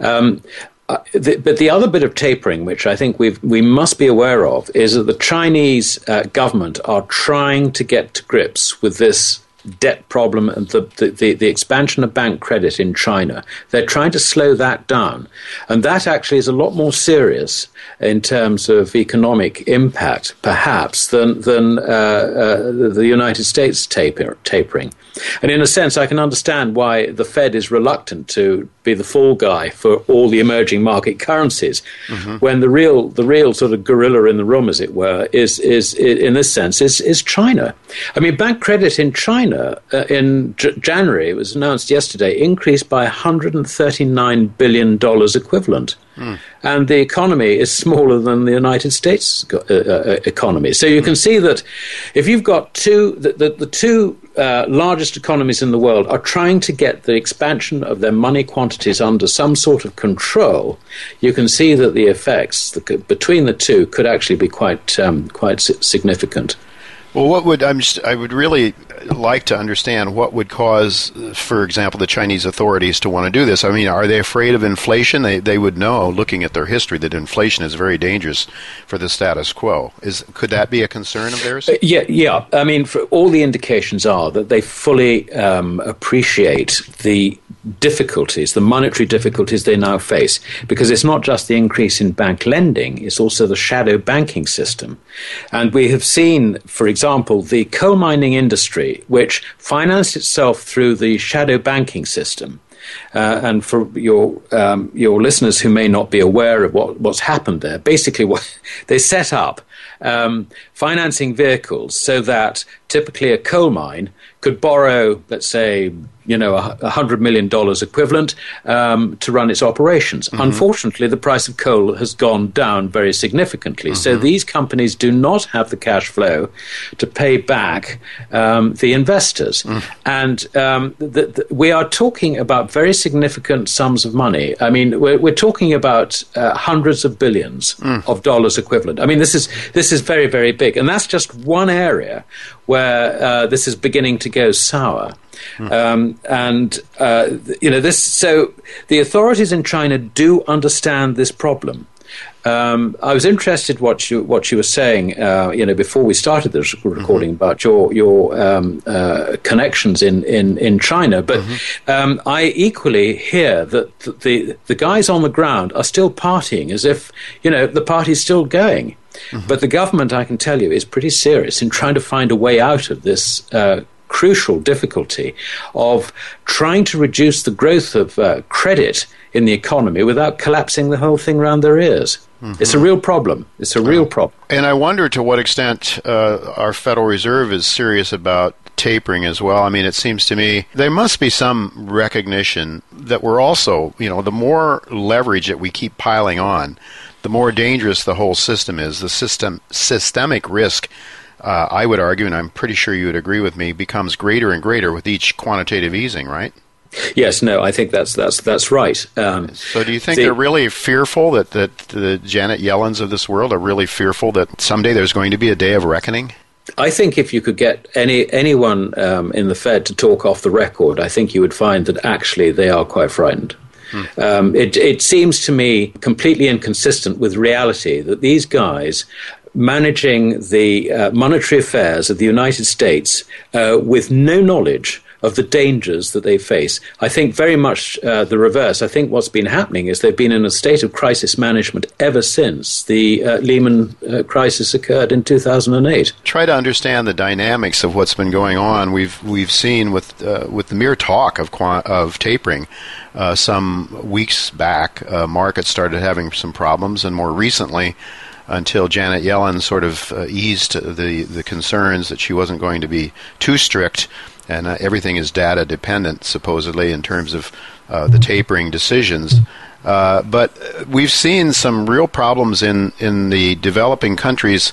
Um, uh, the, but the other bit of tapering, which I think we we must be aware of, is that the Chinese uh, government are trying to get to grips with this debt problem and the, the, the, expansion of bank credit in China. They're trying to slow that down. And that actually is a lot more serious in terms of economic impact, perhaps, than, than uh, uh, the United States taper, tapering. And in a sense, I can understand why the Fed is reluctant to be the fall guy for all the emerging market currencies, mm-hmm. when the real the real sort of gorilla in the room, as it were, is is, is in this sense is is China. I mean, bank credit in China uh, in J- January it was announced yesterday increased by 139 billion dollars equivalent. And the economy is smaller than the United States uh, uh, economy. So you can see that if you've got two, the, the, the two uh, largest economies in the world are trying to get the expansion of their money quantities under some sort of control, you can see that the effects between the two could actually be quite, um, quite significant. Well, what would I'm just, I would really like to understand what would cause, for example, the Chinese authorities to want to do this. I mean, are they afraid of inflation? They they would know, looking at their history, that inflation is very dangerous for the status quo. Is could that be a concern of theirs? Uh, yeah, yeah. I mean, all the indications are that they fully um, appreciate the difficulties, the monetary difficulties they now face, because it's not just the increase in bank lending, it's also the shadow banking system. And we have seen, for example, the coal mining industry, which financed itself through the shadow banking system. Uh, and for your um, your listeners who may not be aware of what, what's happened there, basically what [laughs] they set up um, financing vehicles so that typically a coal mine could borrow, let's say, you know, a hundred million dollars equivalent um, to run its operations. Mm-hmm. Unfortunately, the price of coal has gone down very significantly. Mm-hmm. So these companies do not have the cash flow to pay back um, the investors, mm. and um, the, the, we are talking about very significant sums of money. I mean, we're, we're talking about uh, hundreds of billions mm. of dollars equivalent. I mean, this is this is very very big, and that's just one area where uh, this is beginning to go sour. Mm. Um, and uh, you know this. So the authorities in China do understand this problem. Um, I was interested what you what you were saying. Uh, you know, before we started this recording mm-hmm. about your your um, uh, connections in, in, in China, but mm-hmm. um, I equally hear that the the guys on the ground are still partying as if you know the party's still going. Mm-hmm. But the government, I can tell you, is pretty serious in trying to find a way out of this uh, crucial difficulty of trying to reduce the growth of uh, credit in the economy without collapsing the whole thing around their ears. Mm-hmm. It's a real problem. It's a real problem. And I wonder to what extent uh, our Federal Reserve is serious about tapering as well. I mean, it seems to me there must be some recognition that we're also, you know, the more leverage that we keep piling on, the more dangerous the whole system is. The system systemic risk, uh, I would argue, and I'm pretty sure you would agree with me, becomes greater and greater with each quantitative easing, right? Yes, no, I think that's that's that's right. Um, so, do you think the, they're really fearful that that the Janet Yellens of this world are really fearful that someday there's going to be a day of reckoning? I think if you could get any anyone um, in the Fed to talk off the record, I think you would find that actually they are quite frightened. Um, it, it seems to me completely inconsistent with reality that these guys managing the uh, monetary affairs of the United States uh, with no knowledge of the dangers that they face. I think very much uh, the reverse. I think what's been happening is they've been in a state of crisis management ever since the uh, Lehman uh, crisis occurred in 2008. Try to understand the dynamics of what's been going on. We've we've seen with uh, with the mere talk of of tapering. Uh, some weeks back, uh, markets started having some problems, and more recently, until Janet Yellen sort of uh, eased the the concerns that she wasn't going to be too strict and uh, everything is data dependent, supposedly, in terms of uh, the tapering decisions. Uh, but we've seen some real problems in, in the developing countries,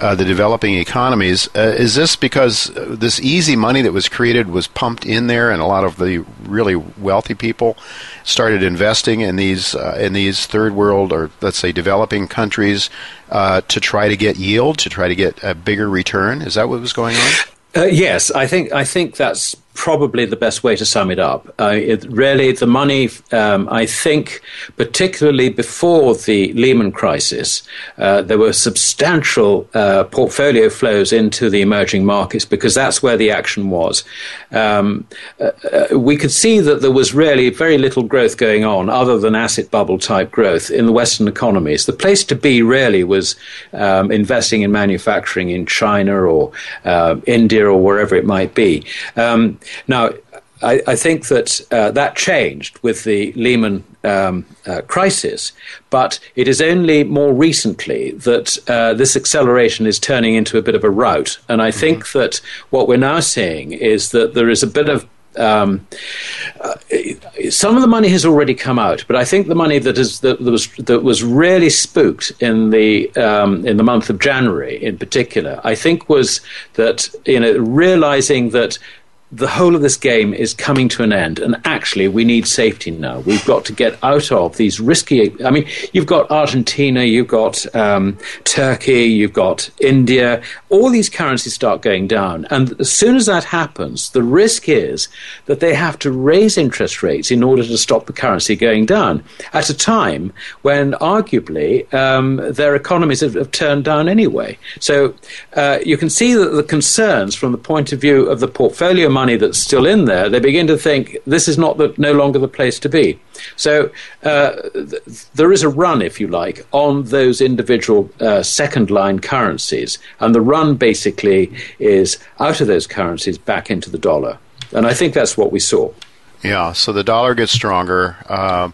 uh, the developing economies. Uh, is this because this easy money that was created was pumped in there, and a lot of the really wealthy people started investing in these uh, in these third world or let's say developing countries to try to get yield, to try to get a bigger return? Is that what was going on? Uh, yes, I think I think that's probably the best way to sum it up. Uh, it, really, the money, um, I think, particularly before the Lehman crisis, uh, there were substantial uh, portfolio flows into the emerging markets because that's where the action was. Um, uh, uh, we could see that there was really very little growth going on other than asset bubble type growth in the Western economies. The place to be really was um, investing in manufacturing in China or uh, India or wherever it might be. Um, now, I, I, think that uh, that changed with the Lehman um, uh, crisis, but it is only more recently that uh, this acceleration is turning into a bit of a rout. And I mm-hmm. think that what we're now seeing is that there is a bit of um, uh, some of the money has already come out, but I think the money that is that, was that was really spooked in the um, in the month of January, in particular, I think was that you know realizing that the whole of this game is coming to an end, and actually, we need safety now. We've got to get out of these risky. I mean, you've got Argentina, you've got um, Turkey, you've got India. All these currencies start going down, and as soon as that happens, the risk is that they have to raise interest rates in order to stop the currency going down at a time when, arguably, um, their economies have, have, turned down anyway. So uh, you can see that the concerns from the point of view of the portfolio money that's still in there, they begin to think this is not the, no longer the place to be. So uh, th- there is a run, if you like, on those individual uh, second line currencies. And the run basically is out of those currencies back into the dollar. And I think that's what we saw. Yeah, so the dollar gets stronger, um,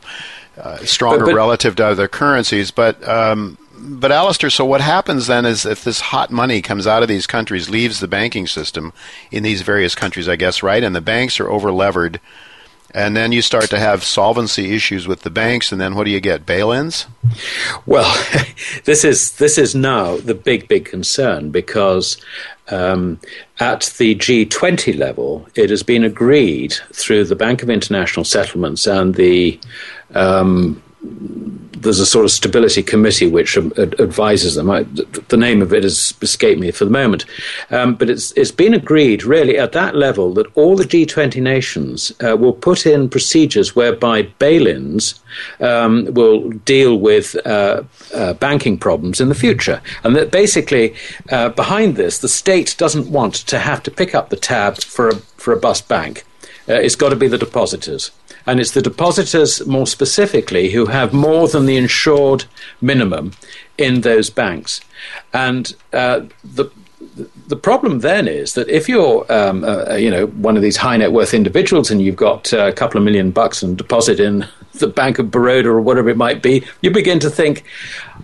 uh, stronger but, but, relative to other currencies, but um, but Alistair, so what happens then is if this hot money comes out of these countries, leaves the banking system in these various countries, I guess, right? And the banks are over levered, and then you start to have solvency issues with the banks, and then what do you get? Bail-ins? Well, [laughs] this is this is now the big big concern because um, at the G20 level, it has been agreed through the Bank of International Settlements and the um, there's a sort of stability committee which advises them. I, the name of it has escaped me for the moment, um, but it's it's been agreed really at that level that all the G20 nations uh, will put in procedures whereby bail-ins um, will deal with uh, uh, banking problems in the future, and that basically uh, behind this, the state doesn't want to have to pick up the tab for a for a bust bank. Uh, it's got to be the depositors and it's the depositors more specifically who have more than the insured minimum in those banks. And uh, the the problem then is that if you're, um, uh, you know, one of these high net worth individuals and you've got uh, a couple of million bucks and deposit in the Bank of Baroda or whatever it might be, you begin to think,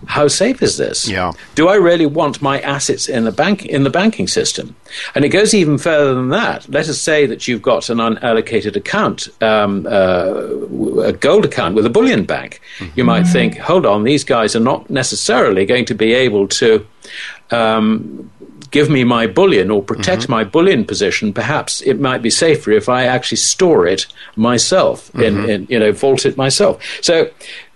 how safe is this? Yeah. Do I really want my assets in the bank in the banking system? And it goes even further than that. Let us say that you've got an unallocated account, um, uh, a gold account with a bullion bank. Mm-hmm. You might think, hold on, these guys are not necessarily going to be able to um, give me my bullion or protect mm-hmm. my bullion position, perhaps it might be safer if I actually store it myself, mm-hmm. in, in, you know, vault it myself. So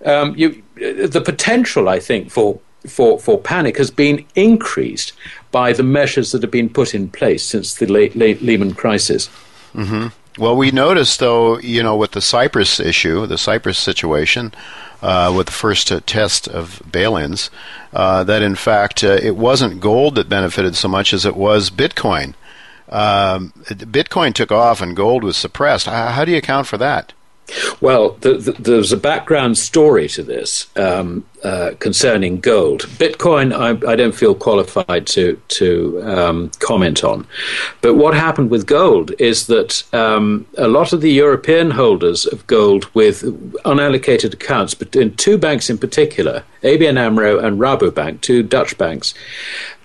um, you, the potential, I think, for for, for panic has been increased by the measures that have been put in place since the late, late Lehman crisis. Mm-hmm. Well, we noticed, though, you know, with the Cyprus issue, the Cyprus situation, uh, with the first uh, test of bail-ins, uh, that in fact uh, it wasn't gold that benefited so much as it was Bitcoin. Um, Bitcoin took off and gold was suppressed. How, how do you account for that? Well, the, the, there's a background story to this um, uh, concerning gold. Bitcoin, I, I, don't feel qualified to to um, comment on, but what happened with gold is that um, a lot of the European holders of gold with unallocated accounts, but in two banks in particular, ABN AMRO and Rabobank, two Dutch banks,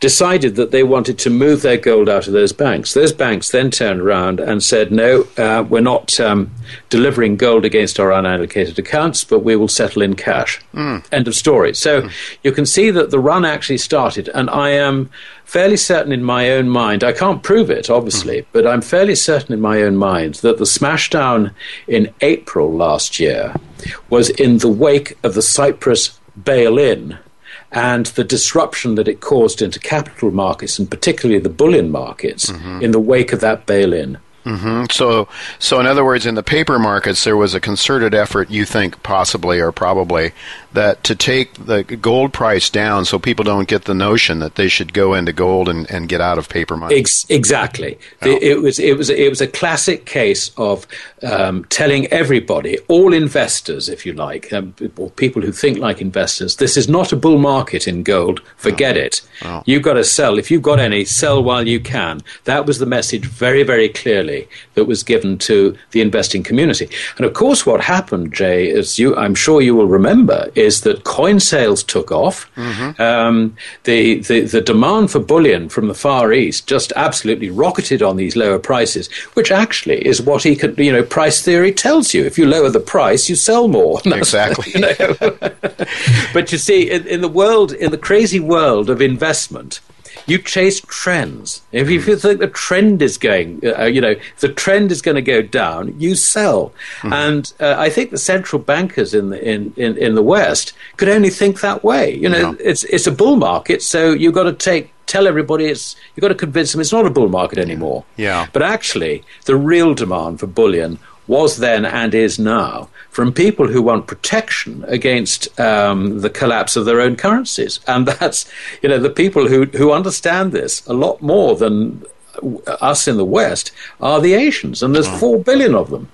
decided that they wanted to move their gold out of those banks. Those banks then turned around and said, no, uh, we're not um, delivering gold against our unallocated accounts, but we will settle in cash. Mm. End of story. So mm. you can see that the run actually started, and I am fairly certain in my own mind, I can't prove it, obviously, mm. but I'm fairly certain in my own mind that the smashdown in April last year was in the wake of the Cyprus bail in and the disruption that it caused into capital markets and particularly the bullion markets mm-hmm. in the wake of that bail in. Mm-hmm. So, so in other words, in the paper markets, there was a concerted effort, you think possibly or probably, that to take the gold price down so people don't get the notion that they should go into gold and, and get out of paper money. Ex- exactly. Oh. it was it was it was a classic case of um, telling everybody, all investors, if you like, um, or people who think like investors, this is not a bull market in gold. Forget oh. it. Oh. You've got to sell. If you've got any, sell while you can. That was the message very very clearly that was given to the investing community. And of course, what happened, Jay, as you, I'm sure you will remember, is that coin sales took off. Mm-hmm. Um, the, the, the demand for bullion from the Far East just absolutely rocketed on these lower prices, which actually is what he could, you know, price theory tells you. If you lower the price, you sell more. [laughs] Exactly. [laughs] [laughs] but you see, in, in the world, in the crazy world of investment, you chase trends. If you hmm. think the trend is going, uh, you know, the trend is going to go down, you sell. Mm-hmm. And uh, I think the central bankers in the in, in, in, the West could only think that way. You know, yeah. it's it's a bull market, so you've got to take tell everybody it's you've got to convince them it's not a bull market anymore. Yeah. But actually, the real demand for bullion was then and is now from people who want protection against um, the collapse of their own currencies. [laughs] And that's, you know, the people who, who understand this a lot more than us in the West are the Asians, and there's four billion of them.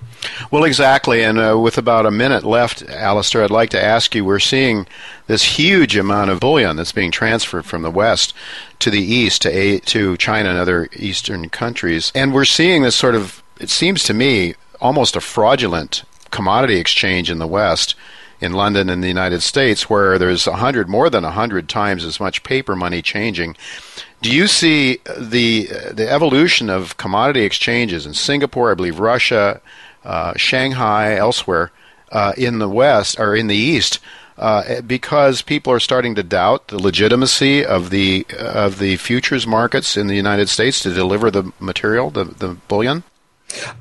Well, exactly. And uh, with about a minute left, Alistair, I'd like to ask you we're seeing this huge amount of bullion that's being transferred from the West to the East, to, a- to China and other Eastern countries. And we're seeing this sort of, it seems to me, almost a fraudulent commodity exchange in the West, in London and the United States, where there's a hundred, more than a hundred times as much paper money changing. Do you see the the evolution of commodity exchanges in Singapore, I believe Russia, uh, Shanghai, elsewhere uh, in the West or in the East? Uh, because people are starting to doubt the legitimacy of the of the futures markets in the United States to deliver the material, the, the bullion.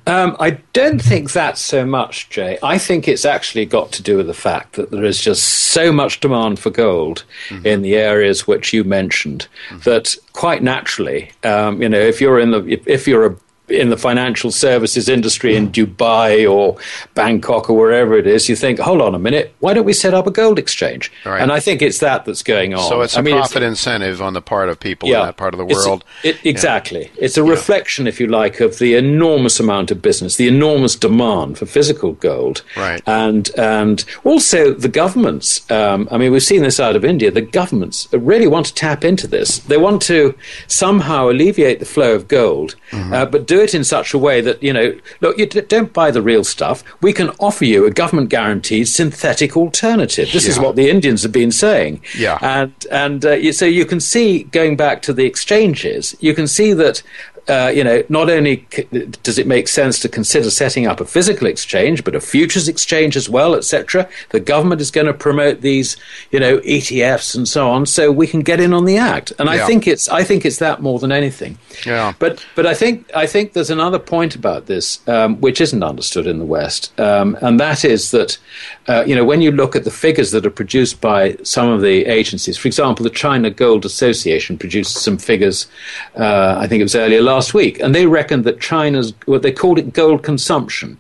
Um, I don't think that's so much, Jay. I think it's actually got to do with the fact that there is just so much demand for gold mm-hmm. in the areas which you mentioned mm-hmm. that quite naturally, um, you know, if you're in the if, if you're a in the financial services industry in Dubai or Bangkok or wherever it is, you think, hold on a minute, why don't we set up a gold exchange? Right. And I think it's that that's going on. So it's a I mean, profit it's, incentive on the part of people yeah, in that part of the world. It, exactly. Yeah. It's a reflection, yeah. if you like, of the enormous amount of business, the enormous demand for physical gold. Right. And, and also the governments, um, I mean, we've seen this out of India, the governments really want to tap into this. They want to somehow alleviate the flow of gold, mm-hmm. uh, but do do it in such a way that, you know, look, you d- don't buy the real stuff. We can offer you a government guaranteed synthetic alternative. This yeah. is what the Indians have been saying. Yeah. And, and uh, so you can see, going back to the exchanges, you can see that uh, you know, not only c- does it make sense to consider setting up a physical exchange, but a futures exchange as well, etc. The government is going to promote these, you know, ETFs and so on, so we can get in on the act. And yeah. I think it's, I think it's that more than anything. Yeah. But, but I think, I think there's another point about this um, which isn't understood in the West, um, and that is that, uh, you know, when you look at the figures that are produced by some of the agencies, for example, the China Gold Association produced some figures. Uh, I think it was earlier last last week, and they reckoned that China's, what they called it gold consumption,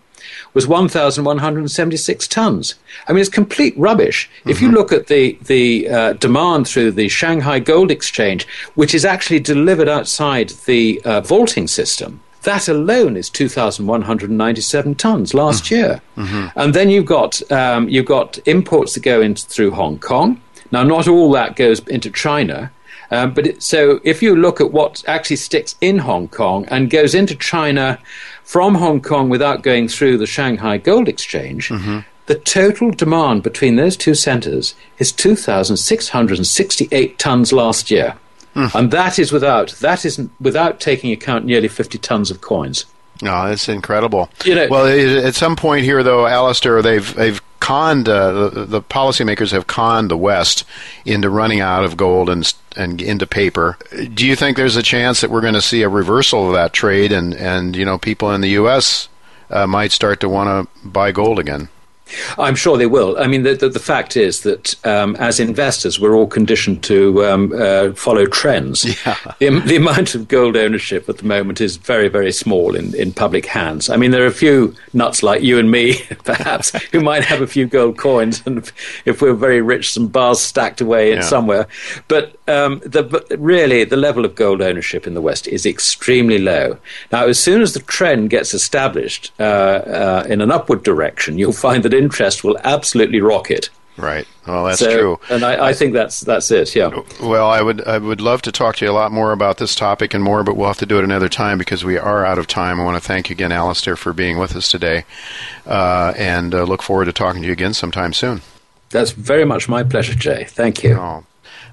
was 1,176 tons. I mean, it's complete rubbish. Mm-hmm. If you mm-hmm. look at the, the uh, demand through the Shanghai Gold Exchange, which is actually delivered outside the uh, vaulting system, that alone is 2,197 tons last mm-hmm. year. Mm-hmm. And then you've got, um, you've got imports that go in through Hong Kong. Now, not all that goes into China. Um, but it, so if you look at what actually sticks in Hong Kong and goes into China from Hong Kong without going through the Shanghai Gold Exchange, mm-hmm. the total demand between those two centers is 2,668 tons last year. Mm. And that is without that is without taking account nearly 50 tons of coins. No, that's incredible. You know, well, at some point here, though, Alistair, they've they've conned uh, the, the policymakers have conned the West into running out of gold and and into paper. Do you think there's a chance that we're going to see a reversal of that trade, and and you know people in the U.S. Uh, might start to want to buy gold again? I'm sure they will. I mean, the, the, the fact is that um, as investors, we're all conditioned to um, uh, follow trends. [laughs] Yeah. The, the, amount of gold ownership at the moment is very, very small in, in public hands. I mean, there are a few nuts like you and me, [laughs] perhaps, who might have a few gold coins, and if we're very rich, some bars stacked away yeah. somewhere. But um, the, really, the level of gold ownership in the West is extremely low. Now, as soon as the trend gets established uh, uh, in an upward direction, you'll find that interest will absolutely rocket. Right. Well, that's so, true. And I, I, think that's that's it. Yeah. Well, I would I would love to talk to you a lot more about this topic and more, but we'll have to do it another time because we are out of time. I want to thank you again, Alistair, for being with us today, uh, and uh, look forward to talking to you again sometime soon. That's very much my pleasure, Jay. Thank you. Oh.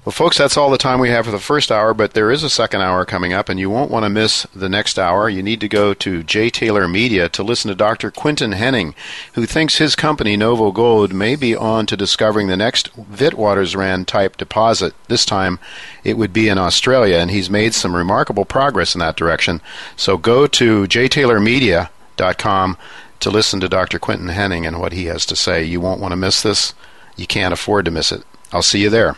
Well, folks, that's all the time we have for the first hour, but there is a second hour coming up, and you won't want to miss the next hour. You need to go to J. Taylor Media to listen to Dr. Quinton Hennigh, who thinks his company, Novo Gold, may be on to discovering the next Witwatersrand type deposit. This time it would be in Australia, and he's made some remarkable progress in that direction. So go to jtaylormedia.com to listen to Dr. Quinton Hennigh and what he has to say. You won't want to miss this. You can't afford to miss it. I'll see you there.